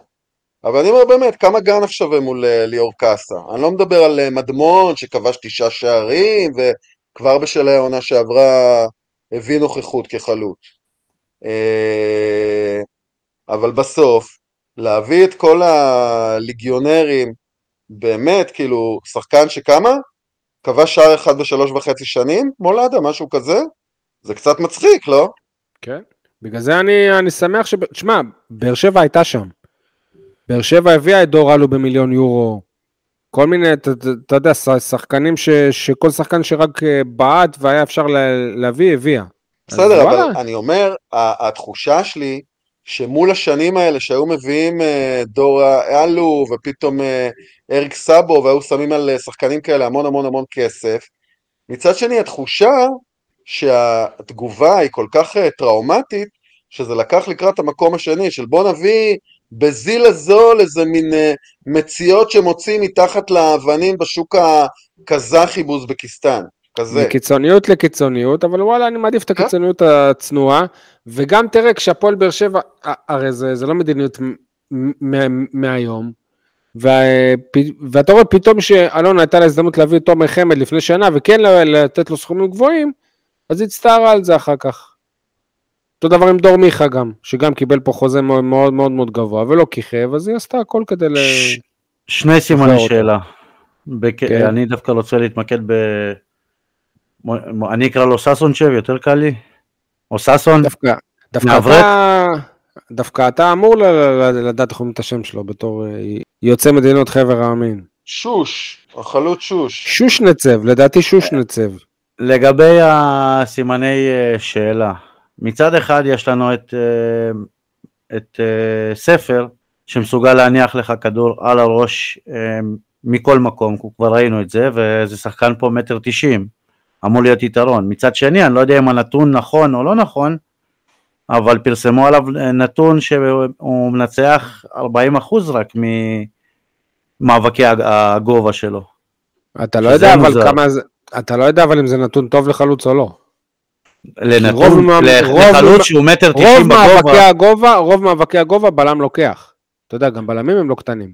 אבל אני אומר באמת, כמה גנח שווה מול אה, ליאור קאסה? אני לא מדבר על אה, מדמון שכבש תשעה שערים וכבר בשלהי העונה שעברה הביא נוכחות כחלוץ. אבל בסוף, להביא את כל הליגיונרים, באמת, כאילו, שחקן שכמה? כבש שער אחד בשלוש וחצי שנים? מולדה, משהו כזה? זה קצת מצחיק, לא?
כן. בגלל זה אני, אני שמח ש... תשמע, באר שבע הייתה שם. באר שבע הביאה את דור אלו במיליון יורו. כל מיני, אתה- יודע, שחקנים ש, שכל שחקן שרק אה, בעט והיה אפשר לה- להביא, הביאה.
בסדר, אבל
וואלה.
אני אומר, התחושה שלי, שמול השנים האלה שהיו מביאים אה, דור אלו ופתאום אה, אריק סאבו והיו שמים על אה, שחקנים כאלה המון המון המון כסף, מצד שני התחושה שהתגובה היא כל כך טראומטית, שזה לקח לקראת המקום השני של בוא נביא בזיל הזול איזה מין מציאות שמוצאים מתחת לאבנים בשוק הקזחי באוזבקיסטן, כזה.
מקיצוניות לקיצוניות, אבל וואלה, אני מעדיף את
כן.
הקיצוניות הצנועה. וגם תראה, כשהפועל באר שבע, הרי זה, זה לא מדיניות מהיום. ואתה רואה פתאום שאלונה הייתה לה הזדמנות להביא את תומר חמד לפני שנה, וכן ל- לתת לו סכומים גבוהים, אז היא הצטערה על זה אחר כך. אותו דבר עם דור מיכה גם, שגם קיבל פה חוזה מאוד מאוד מאוד, מאוד גבוה, ולא כיכב, אז היא עשתה הכל כדי ל...
ש- שני סימני. שאלה. בק...
כן.
אני דווקא רוצה להתמקד ב... אני אקרא לו ששון שב, יותר קל לי? או ששון?
דווקא, דווקא? אתה, דווקא אתה אמור לדעת איך אומרים את השם שלו בתור אה, יוצא מדינות חבר העמים.
שוש, החלוץ שוש.
שושנצב, לדעתי שושנצב.
לגבי הסימני אה, שאלה, מצד אחד יש לנו את, אה, את ספר שמסוגל להניח לך כדור על הראש מכל מקום, כבר ראינו את זה, וזה שחקן פה מטר תשעים, אמור להיות יתרון. מצד שני, אני לא יודע אם הנתון נכון או לא נכון, אבל פרסמו עליו אה, נתון שהוא מנצח 40% רק ממאבקי הג- הגובה שלו.
אתה לא יודע אבל
מוזר.
כמה זה, אתה לא יודע אבל אם זה נתון טוב לחלוץ או לא. רוב
לנתון,
רוב
לחלוץ שהוא מטר תשעים
מאבקי
בגובה,
הגובה, רוב מאבקי הגובה בלם לוקח. אתה יודע, גם בלמים הם לא קטנים.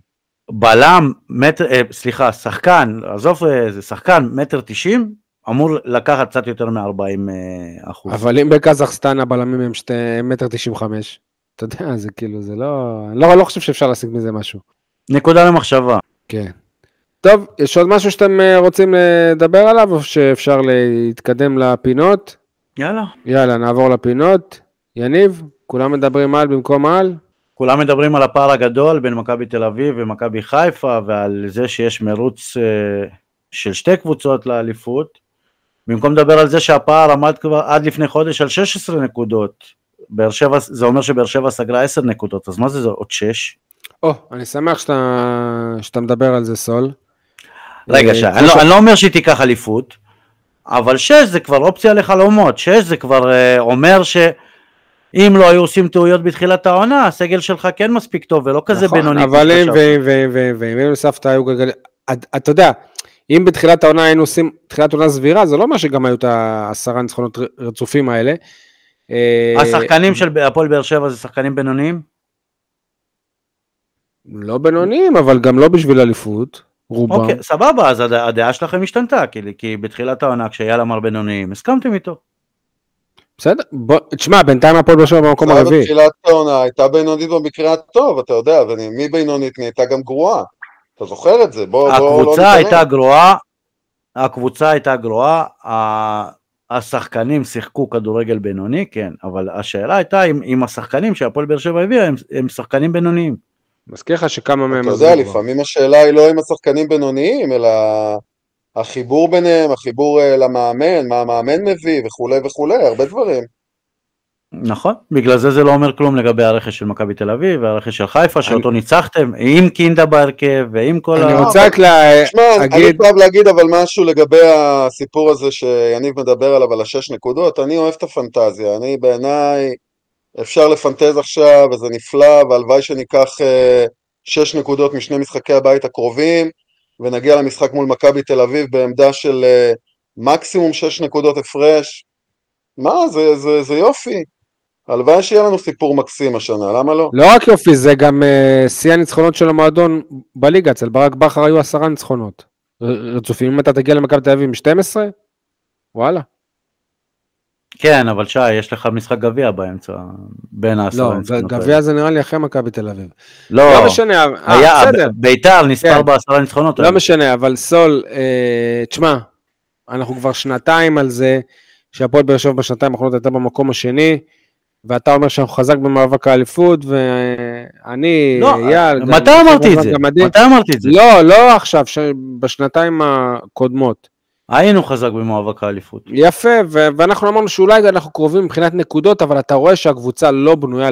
בלם, מטר, אה, סליחה, שחקן, עזוב, אה, זה שחקן מטר תשעים, אמור לקחת קצת יותר מ-40 אה, אחוז.
אבל אם בקזחסטן הבלמים הם שתי מטר תשעים וחמש, אתה יודע, זה כאילו, זה לא... לא, לא חושב שאפשר להשיג מזה משהו.
נקודה למחשבה.
כן. טוב, יש עוד משהו שאתם אה, רוצים לדבר עליו, או שאפשר להתקדם לפינות?
יאללה.
יאללה, נעבור לפינות. יניב, כולם מדברים על במקום על?
כולם מדברים על הפער הגדול בין מכבי תל אביב ומכבי חיפה ועל זה שיש מרוץ אה, של שתי קבוצות לאליפות. במקום לדבר על זה שהפער עמד כבר עד לפני חודש על 16 נקודות. באר שבע, זה אומר שבאר שבע סגרה 10 נקודות, אז מה זה, זה עוד 6?
או, אני שמח שאתה, שאתה מדבר על זה, סול.
רגע,
אה, כמו
אני,
ש-
לא, אני לא אומר שהיא תיקח אליפות, אבל 6 זה כבר אופציה לחלומות, 6 זה כבר אה, אומר שאם לא היו עושים טעויות בתחילת העונה, הסגל שלך כן מספיק טוב ולא כזה
נכון,
בינוני.
אבל אם לסבתא היו גלגלים, את- אתה יודע, אם בתחילת העונה היינו עושים, תחילת עונה סבירה, זה לא אומר שגם היו את העשרה ניצחונות רצופים האלה. אה,
השחקנים של הפועל באר שבע זה שחקנים בינוניים?
לא בינוניים, אבל גם לא בשביל אליפות, רובם.
אוקיי, סבבה, אז הד- הדעה שלכם השתנתה, כי, כי בתחילת העונה כשהיה למר בינוניים, הסכמתם איתו.
בסדר, בוא, תשמע, בינתיים הפועל באר שבע במקום הרביעי.
בתחילת העונה הייתה בינונית במקרה הטוב, אתה יודע, ומבינונית נהייתה גם גרועה. אתה זוכר את זה? בוא, בוא לא
הקבוצה
ניתמם.
הייתה גרועה, הקבוצה הייתה גרועה, השחקנים שיחקו כדורגל בינוני, כן, אבל השאלה הייתה אם, אם השחקנים שהפועל באר שבע הביאה הם, הם שחקנים בינוניים.
מזכיר לך שכמה מהם...
אתה יודע,
כבר.
לפעמים השאלה היא לא עם השחקנים בינוניים, אלא החיבור ביניהם, החיבור אה, למאמן, מה המאמן מביא וכולי וכולי, הרבה דברים.
נכון, בגלל זה זה לא אומר כלום לגבי הרכש של מכבי תל אביב והרכש של חיפה, שאותו ניצחתם, עם קינדה בהרכב ועם כל
אני
ה...
רוצה רק
תשמע, אני
להגיד,
חייב להגיד אבל משהו לגבי הסיפור הזה שיניב מדבר עליו, על השש נקודות, אני אוהב את הפנטזיה, אני בעיניי, אפשר לפנטז עכשיו וזה נפלא, והלוואי שניקח אה, שש נקודות משני משחקי הבית הקרובים, ונגיע למשחק מול מכבי תל אביב בעמדה של אה, מקסימום שש נקודות הפרש, מה, זה, זה, זה יופי, הלוואי שיהיה לנו סיפור מקסים השנה, למה לא?
לא רק יופי, זה גם אה, שיא הניצחונות של המועדון בליגה, אצל ברק בכר היו עשרה ניצחונות. רצופים, אם אתה תגיע למכבי תל אביב עם 12, וואלה.
כן, אבל שי, יש לך משחק גביע באמצע, בין העשרה
לא,
ניצחונות האלה.
גביע זה נראה לי אחרי מכבי תל אביב.
לא,
לא משנה, אה,
היה,
בסדר,
ביתר נספר
כן.
בעשרה ניצחונות.
לא. משנה, אבל סול, אה, תשמע, אנחנו כבר שנתיים על זה שהפועל באר שבע בשנתיים האחרונות הייתה במקום השני, ואתה אומר שאנחנו חזק במאבק האליפות, ואני,
לא,
אייל, גם-
מתי אמרתי את זה? מתי אמרתי את זה?
לא, לא עכשיו, ש... בשנתיים הקודמות.
היינו חזק במאבק האליפות.
יפה, ו- ואנחנו אמרנו שאולי אנחנו קרובים מבחינת נקודות, אבל אתה רואה שהקבוצה לא בנויה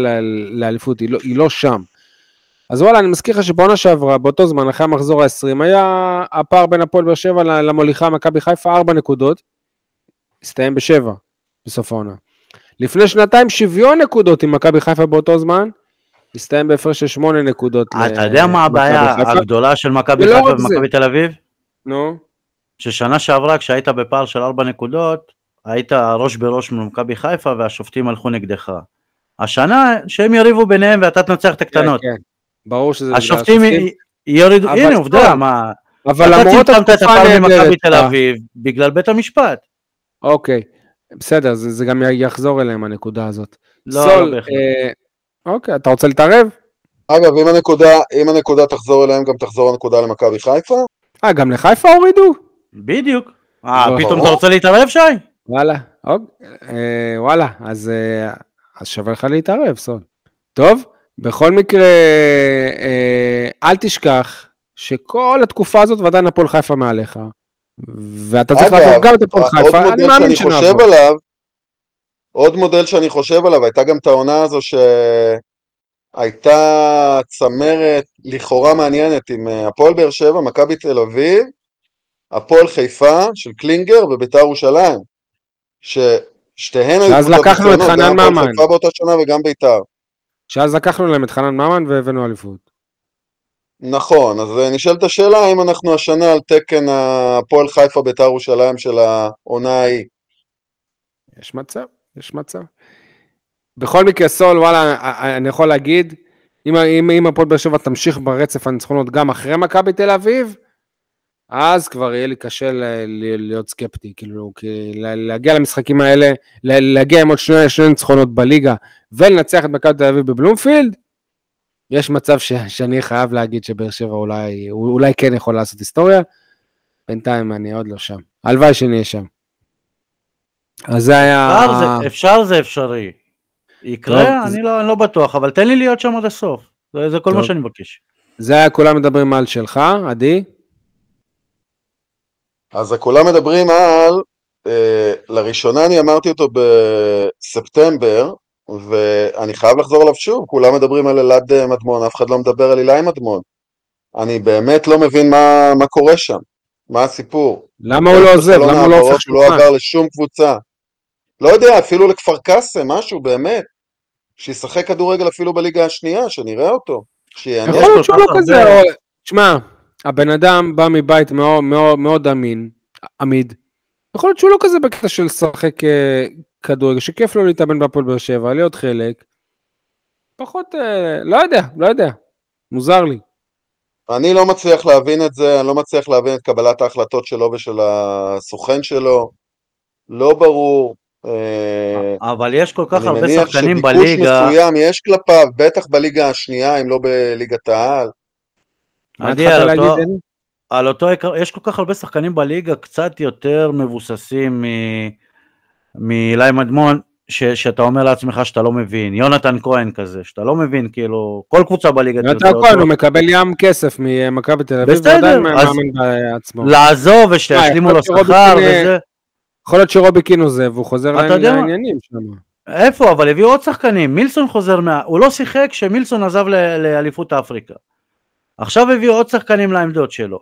לאליפות, היא לא, היא לא שם. אז וואלה, אני מזכיר לך שבעונה שעברה, באותו זמן, אחרי המחזור ה-20, היה הפער בין הפועל באר שבע למוליכה מכבי חיפה, ארבע נקודות, הסתיים בשבע, בסוף העונה. לפני שנתיים שוויון נקודות עם מכבי חיפה באותו זמן, הסתיים בהפרש של שמונה נקודות.
אתה יודע מה הבעיה. הגדולה של מכבי חיפה. ומכבי תל אביב?
נו,
ששנה שעברה כשהיית בפער של ארבע נקודות, היית ראש בראש מול מכבי חיפה והשופטים הלכו נגדך. השנה שהם יריבו ביניהם ואתה תנצח את הקטנות.
כן, כן. ברור שזה...
השופטים יורידו, הנה. עובדה, מה,
אבל
אתה
למרות
צמצמת את
התקופה
הפער ממכבי תל
שלך-
אביב בגלל בית המשפט.
אוקיי, בסדר, זה, זה גם יחזור אליהם הנקודה הזאת.
לא,
סול,
לא בהכרח.
אה, אוקיי, אתה רוצה להתערב?
אגב, אם הנקודה, אם הנקודה תחזור אליהם, גם תחזור הנקודה למכבי חיפה?
אה, גם לחיפה הורידו?
בדיוק. אה,
לא.
פתאום אתה רוצה להתערב שי?
וואלה, אוקיי, אה, וואלה, אז, אה, אז שווה לך להתערב, סול. טוב, בכל מקרה, אה, אל תשכח שכל התקופה הזאת ועדיין הפועל חיפה מעליך, ואתה צריך לעבור גם את הפועל חיפה, אני מאמין שנעבור.
עליו, עוד מודל שאני חושב עליו, הייתה גם את העונה הזו שהייתה צמרת לכאורה מעניינת עם אה, הפועל באר שבע, מכבי תל אביב, הפועל חיפה של קלינגר וביתר ירושלים, ששתיהן היו קבוצות
לקחנו את חנן
גם הפועל
ממן.
חיפה באותה שנה וגם ביתר.
שאז לקחנו להם את חנן ממן והבאנו אליפות.
נכון, אז אה, נשאלת השאלה האם אנחנו השנה על תקן הפועל חיפה ביתר ירושלים של העונה ההיא.
יש מצב, יש מצב. בכל מקרה, סול, וואלה, אני יכול להגיד, אם, אם, אם הפועל באר שבע תמשיך ברצף הניצחונות גם אחרי מכבי תל אביב, אז כבר יהיה לי קשה ל, ל, להיות סקפטי, כאילו, כי לה- להגיע למשחקים האלה, לה- להגיע עם עוד שני ניצחונות בליגה, ולנצח את מכבי תל אביב בבלומפילד, יש מצב ש, שאני חייב להגיד שבאר שבע אולי, אולי כן יכול לעשות היסטוריה, בינתיים אני עוד לא שם. הלוואי שנהיה שם. אז זה היה...
אפשר זה- אפשר זה אפשרי. יקרה?
טוב,
אני לא אני לא בטוח, אבל תן לי להיות שם עד הסוף. זה זה כל מה
טוב.
שאני מבקש.
זה היה כולם מדברים על שלך, עדי?
אז כולם מדברים על, אה, לראשונה אני אמרתי אותו בספטמבר, ואני חייב לחזור עליו שוב, כולם מדברים על אלעד אה, מדמון, אף אחד לא מדבר על אילי מדמון. אני באמת לא מבין מה, מה קורה שם, מה הסיפור.
למה הוא לא עוזב? למה הוא לא הופך
הוא לא
שולחן?
עבר לשום קבוצה. לא יודע, אפילו לכפר קאסם, משהו, באמת. שישחק כדורגל אפילו בליגה השנייה, שנראה אותו.
יכול להיות שהוא לא כזה, תשמע, הבן אדם בא מבית מאוד מאוד מאוד אמין, עמיד. יכול להיות שהוא לא כזה בקטע של לשחק אה, כדורגל, שכיף לו להתאמן בהפועל באר שבע, להיות חלק. פחות, אה, לא יודע, לא יודע. מוזר לי.
אני לא מצליח להבין את זה, אני לא מצליח להבין את קבלת ההחלטות שלו ושל הסוכן שלו. לא ברור. אה,
אבל יש כל כך
אני
הרבה
מניח
שחקנים
שביקוש
בליגה.
מסוים יש כלפיו, בטח בליגה השנייה, אם לא בליגת העל.
עדי, על אותו-? על אותו עיקר, יש כל כך הרבה שחקנים בליגה קצת יותר מבוססים מאילי מדמון, ש, שאתה אומר לעצמך שאתה לא מבין. יונתן כהן כזה, שאתה לא מבין, כאילו, כל קבוצה בליגה
יונתן כהן. הוא מקבל ים כסף ממכבי תל אביב,
בסדר,
ועדיין
אז-
מאמין בעצמו.
לעזוב ושישלימו לו
שרובי
שכר וזה.
יכול להיות שרובי קין עוזב, והוא חוזר? לעניינים שם.
איפה? אבל הביאו עוד שחקנים, מילסון חוזר מה... הוא לא שיחק כשמילסון עזב לאליפות אפריקה. עכשיו הביאו עוד שחקנים לעמדות שלו.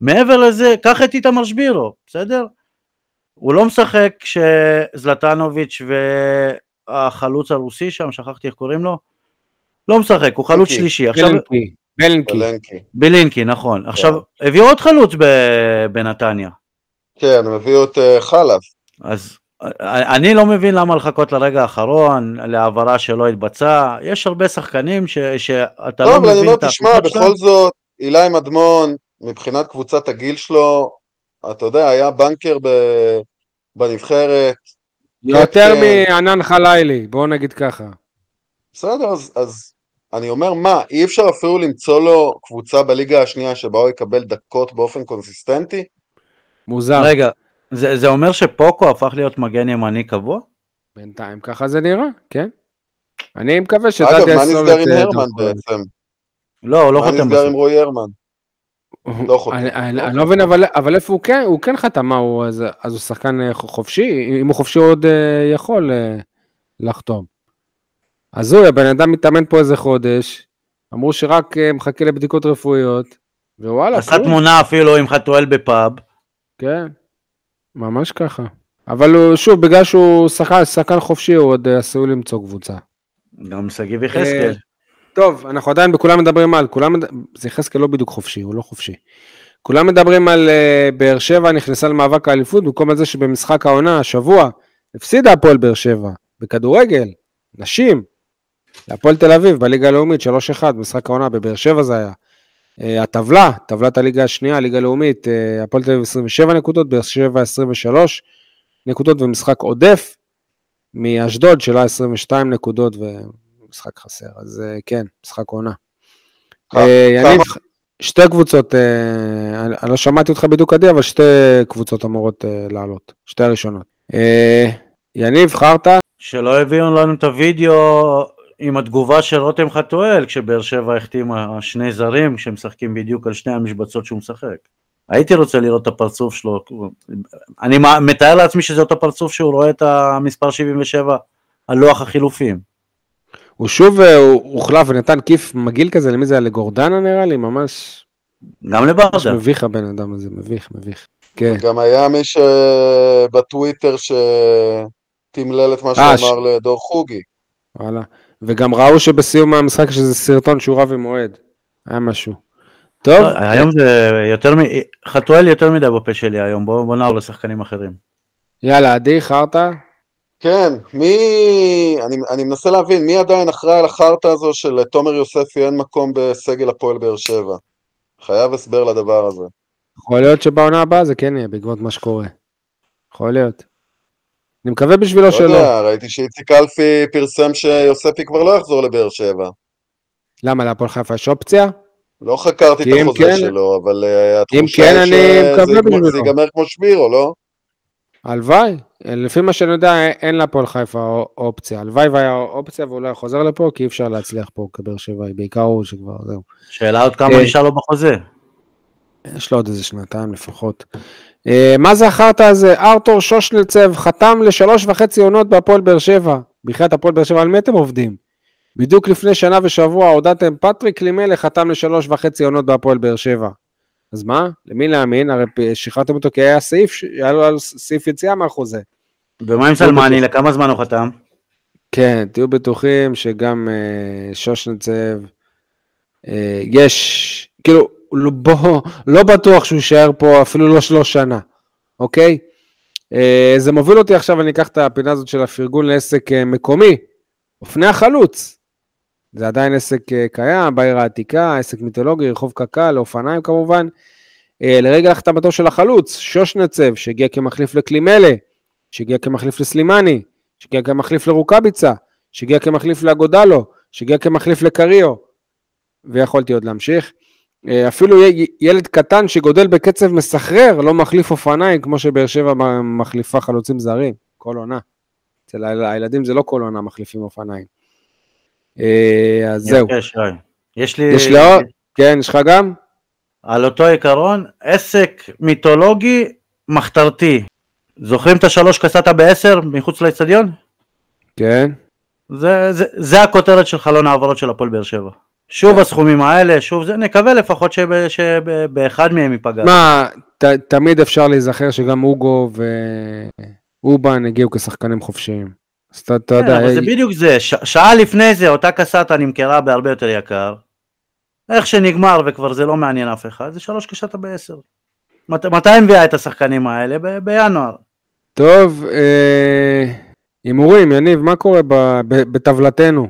מעבר לזה, קח את איתמר שבירו, בסדר? הוא לא משחק כשזלטנוביץ' והחלוץ הרוסי שם, שכחתי איך קוראים לו? לא משחק, הוא חלוץ
בלינקי.
שלישי. עכשיו.
בלנקי. בלנקי.
בלינקי, נכון. עכשיו, הביאו עוד חלוץ ב- בנתניה.
כן, הם הביאו את אה, חלב.
אז אה, אני לא מבין למה לחכות לרגע האחרון, להעברה שלא התבצעה, יש הרבה שחקנים ש, שאתה לא
טוב, אבל אני
מבין
אומר,
את
תשמע,
ההחלטות שלהם.
בכל זאת, אילי מדמון, מבחינת קבוצת הגיל שלו, אתה יודע, היה בנקר ב- בנבחרת.
יותר
קפטן.
מענן חלילי, בואו נגיד ככה.
בסדר, אז, אז אני אומר, מה, אי אפשר אפילו למצוא לו קבוצה בליגה השנייה שבה הוא יקבל דקות באופן קונסיסטנטי?
מוזר.
רגע, זה, זה אומר שפוקו הפך להיות מגן ימני קבוע?
בינתיים ככה זה נראה, כן? אני מקווה
אגב,
שדדיה
מה
יסול
נסגר
את,
עם
אה,
הרמן. בעצם?
לא, הוא לא
מה
חותם
נסגר
בסוף.
עם רועי הרמן? לא חותם.
אני-
לא
לא מבין, אבל- אבל איפה הוא כן, הוא כן חתם, מה הוא, אז אז הוא שחקן אה, חופשי? אם הוא חופשי הוא עוד אה, יכול אה, לחתום. הזוי, הבן אדם מתאמן פה איזה חודש, אמרו שרק מחכה לבדיקות רפואיות, ווואלה,
עשה. תמונה אפילו עם חתואל בפאב.
כן, ממש ככה. אבל שוב, בגלל שהוא שחקן, חופשי, הוא עוד עשוי למצוא קבוצה.
גם שגיב יחזקאל.
טוב, אנחנו עדיין בכולם מדברים על, כולם, זה יחזקאל לא בדיוק חופשי, הוא לא חופשי. כולם מדברים על uh, באר שבע נכנסה למאבק האליפות, במקום על זה שבמשחק העונה, השבוע, הפסידה הפועל באר שבע, בכדורגל, נשים, להפועל תל אביב, בליגה הלאומית, 3-1, משחק העונה בבאר שבע זה היה. Uh, הטבלה, טבלת הליגה השנייה, ליגה לאומית, uh, הפועל תל אביב 27 נקודות, באר שבע 23 נקודות ומשחק עודף, מאשדוד שלה 22 נקודות ומשחק חסר, אז uh, כן, משחק עונה.
כמה-
אה, יניב, שתי קבוצות, אה, אני לא שמעתי אותך בדיוק עדי, אבל שתי קבוצות אמורות אה, לעלות, שתי הראשונות. אה, יניב, חרטא,
שלא הביאו לנו את הוידאו עם התגובה של רותם חתואל כשבאר שבע החתימה שני זרים שמשחקים בדיוק על שני המשבצות שהוא משחק. הייתי רוצה לראות את הפרצוף שלו, אני מתאר לעצמי שזה אותו פרצוף שהוא רואה את המספר 77 על לוח החילופים.
הוא שוב אה, הוחלף ונתן כיף מגעיל כזה, למי זה היה? לגורדנה נראה לי? ממש
גם לברדה.
מביך הבן אדם הזה, מביך, מביך. כן,
גם היה מי שבטוויטר שתמלל את מה
אה,
שאמר לדור חוגי.
וואלה. וגם ראו שבסיום המשחק יש איזה סרטון שהוא רב עם אוהד. היה משהו. טוב,
לא, היום זה יותר מ... חתואל יותר מדי בפה שלי היום, בוא בוא נעבור לשחקנים אחרים.
יאללה, עדי, חרטא.
כן, מי... אני, אני מנסה להבין, מי עדיין אחראי על החרטא הזו של תומר יוספי אין מקום בסגל הפועל באר שבע? חייב הסבר לדבר הזה.
יכול להיות שבעונה הבאה זה כן יהיה בעקבות מה שקורה. יכול להיות. אני מקווה בשבילו
לא
שלא.
יודע, ראיתי שאיציק אלפי פרסם שיוספי כבר לא יחזור לבאר שבע.
למה, להפועל חיפה יש אופציה?
לא חקרתי את החוזה
כן-
שלו, אבל uh, התחושה
כן,
היא
אני
שזה ייגמר כמו שבירו, לא?
הלוואי. לפי מה שאני יודע, אין להפועל חיפה אופ- אופציה. הלוואי והיה אופציה והוא לא היה חוזר לפה, כי אי אפשר להצליח פה כבאר שבעי, בעיקר הוא שכבר, זהו.
שאלה עוד כמה
אה,
נשאר לו בחוזה.
יש לו עוד איזה שנתיים לפחות. אה, מה זה החרטא הזה? ארתור שושנלצב חתם לשלוש וחצי עונות בהפועל באר שבע. בחייאת הפועל באר שבע, על מי אתם עובדים? בדיוק לפני שנה ושבוע הודעתם, פטריק לימלך חתם לשלוש וחצי עונות בהפועל באר שבע. אז מה? למי להאמין? הרי שחררתם אותו כי היה סעיף, היה לו סעיף יציאה מהחוזה.
ומה עם סלמני, לכמה זמן הוא חתם?
כן, תהיו בטוחים שגם אה, שושנצב, אה, יש, כאילו, לא- בוא, לא בטוח שהוא יישאר פה אפילו לא שלוש שנה, אוקיי? אה, זה מוביל אותי עכשיו, אני אקח את הפינה הזאת של הפרגון לעסק אה, מקומי, אופני החלוץ. זה עדיין עסק אה, קיים, בעיר העתיקה, עסק מיתולוגי, רחוב קק"ל, לאופניים כמובן. אה, לרגל החתמתו של החלוץ, שושנצב, שהגיע כמחליף לקלימלה, שהגיע כמחליף לסלימני, שהגיע כמחליף לרוקאביצה, שהגיע כמחליף לאגודלו, שהגיע כמחליף לקריו, ויכולתי עוד להמשיך. אה, אפילו ילד קטן שגודל בקצב מסחרר לא מחליף אופניים, כמו שבאר שבע מחליפה חלוצים זרים, כל עונה. אצל היל- הילדים זה לא כל עונה מחליפים אופניים. אה, אז זהו.
שי. יש לי...
יש לי עוד? כן, יש לך גם?
על אותו עיקרון, עסק מיתולוגי מחתרתי. זוכרים את השלוש קסטה בעשר מחוץ לאצטדיון?
כן.
זה, זה, זה הכותרת של חלון העברות של הפועל באר שבע. שוב הסכומים האלה, שוב זה, נקווה לפחות שב- שבאחד מהם ייפגע.
מה, ת, תמיד אפשר להיזכר שגם אוגו ואובן הגיעו כשחקנים חופשיים. אז אתה,
כן,
יודע,
אבל זה בדיוק זה, שעה לפני זה אותה קסטה נמכרה בהרבה יותר יקר. איך שנגמר וכבר זה לא מעניין אף אחד, זה שלוש קשתה בעשר. מת, מתי הביאה את השחקנים האלה? ב- בינואר.
טוב, אה, הימורים, יניב, מה קורה בטבלתנו?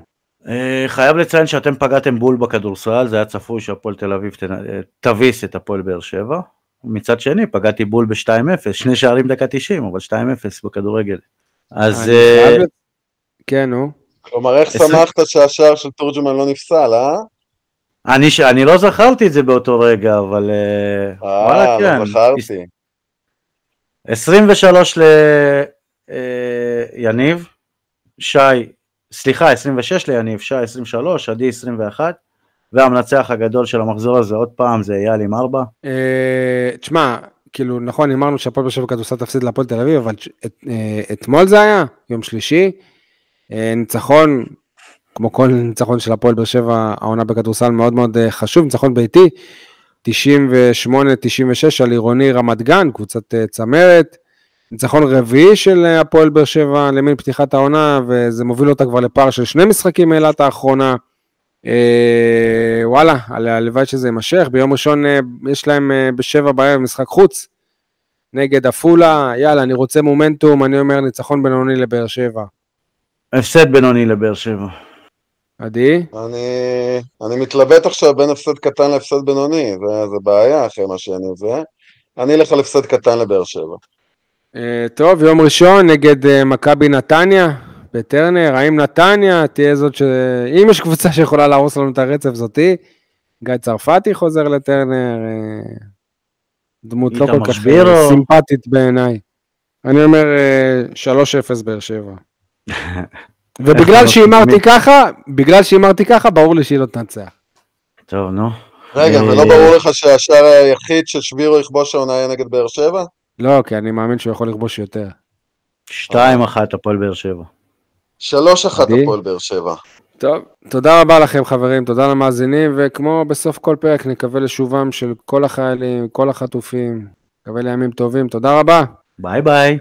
אה, חייב לציין שאתם פגעתם בול בכדורסל, זה היה צפוי שהפועל תל אביב אה, תביס את הפועל באר שבע. מצד שני, פגעתי בול ב-2-0, שני שערים דקה 90, אבל 2-0 בכדורגל. אז
אני חייב כן, נו.
כלומר, איך
עשרים-
שמחת שהשער של תורג'מן לא נפסל, אה?
אני, ש... אני לא זכרתי את זה באותו רגע, אבל אה, וואלה
אה,
כן.
לא זכרתי.
23 ליניב, אה, שי, סליחה, 26 ליניב, שי 23, עדי 21, והמנצח הגדול של המחזור הזה עוד פעם זה אייל עם 4.
אה, תשמע, כאילו, נכון, אמרנו שהפועל באר שבע כדורסל תפסיד להפועל תל אביב, אבל את, אה, אתמול זה היה, יום שלישי. אה, ניצחון, כמו כל ניצחון של הפועל באר שבע, העונה בכדורסל מאוד מאוד אה, חשוב, ניצחון ביתי, 98-96 על עירוני רמת גן, קבוצת אה, צמרת. ניצחון רביעי של הפועל באר שבע למין פתיחת העונה, וזה מוביל אותה כבר לפער של שני משחקים מאילת האחרונה. וואלה, הל- הלוואי שזה יימשך. ביום ראשון יש להם בשבע בערב משחק חוץ נגד עפולה. יאללה, אני רוצה מומנטום, אני אומר ניצחון בינוני לבאר שבע.
הפסד בינוני לבאר שבע.
עדי?
אני, אני מתלבט עכשיו בין הפסד קטן להפסד בינוני, זה, זה בעיה אחרי מה שאני זה. אני אלך על הפסד קטן לבאר שבע.
אה, טוב, יום ראשון נגד אה, מכבי נתניה בטרנר. האם נתניה תהיה זאת ש... אם יש קבוצה שיכולה להרוס לנו את הרצף זאתי, גיא צרפתי חוזר לטרנר. אה, דמות לא כל כך. אה, סימפטית בעיניי. אני אומר אה, 3-0 באר שבע. ובגלל שהימרתי ככה, בגלל שהימרתי ככה, ברור לי שהיא לא תנצח.
טוב, נו.
רגע,
אה,
ולא ברור לך שהשער היחיד ששבירו יכבוש העונה יהיה נגד באר שבע?
לא, כי אני מאמין שהוא יכול לכבוש יותר.
2-1 הפועל באר שבע.
שלוש אחת
עדי?
הפועל באר שבע.
טוב, תודה רבה לכם חברים, תודה למאזינים, וכמו בסוף כל פרק נקווה לשובם של כל החיילים, כל החטופים, נקווה לימים טובים, תודה רבה.
ביי ביי.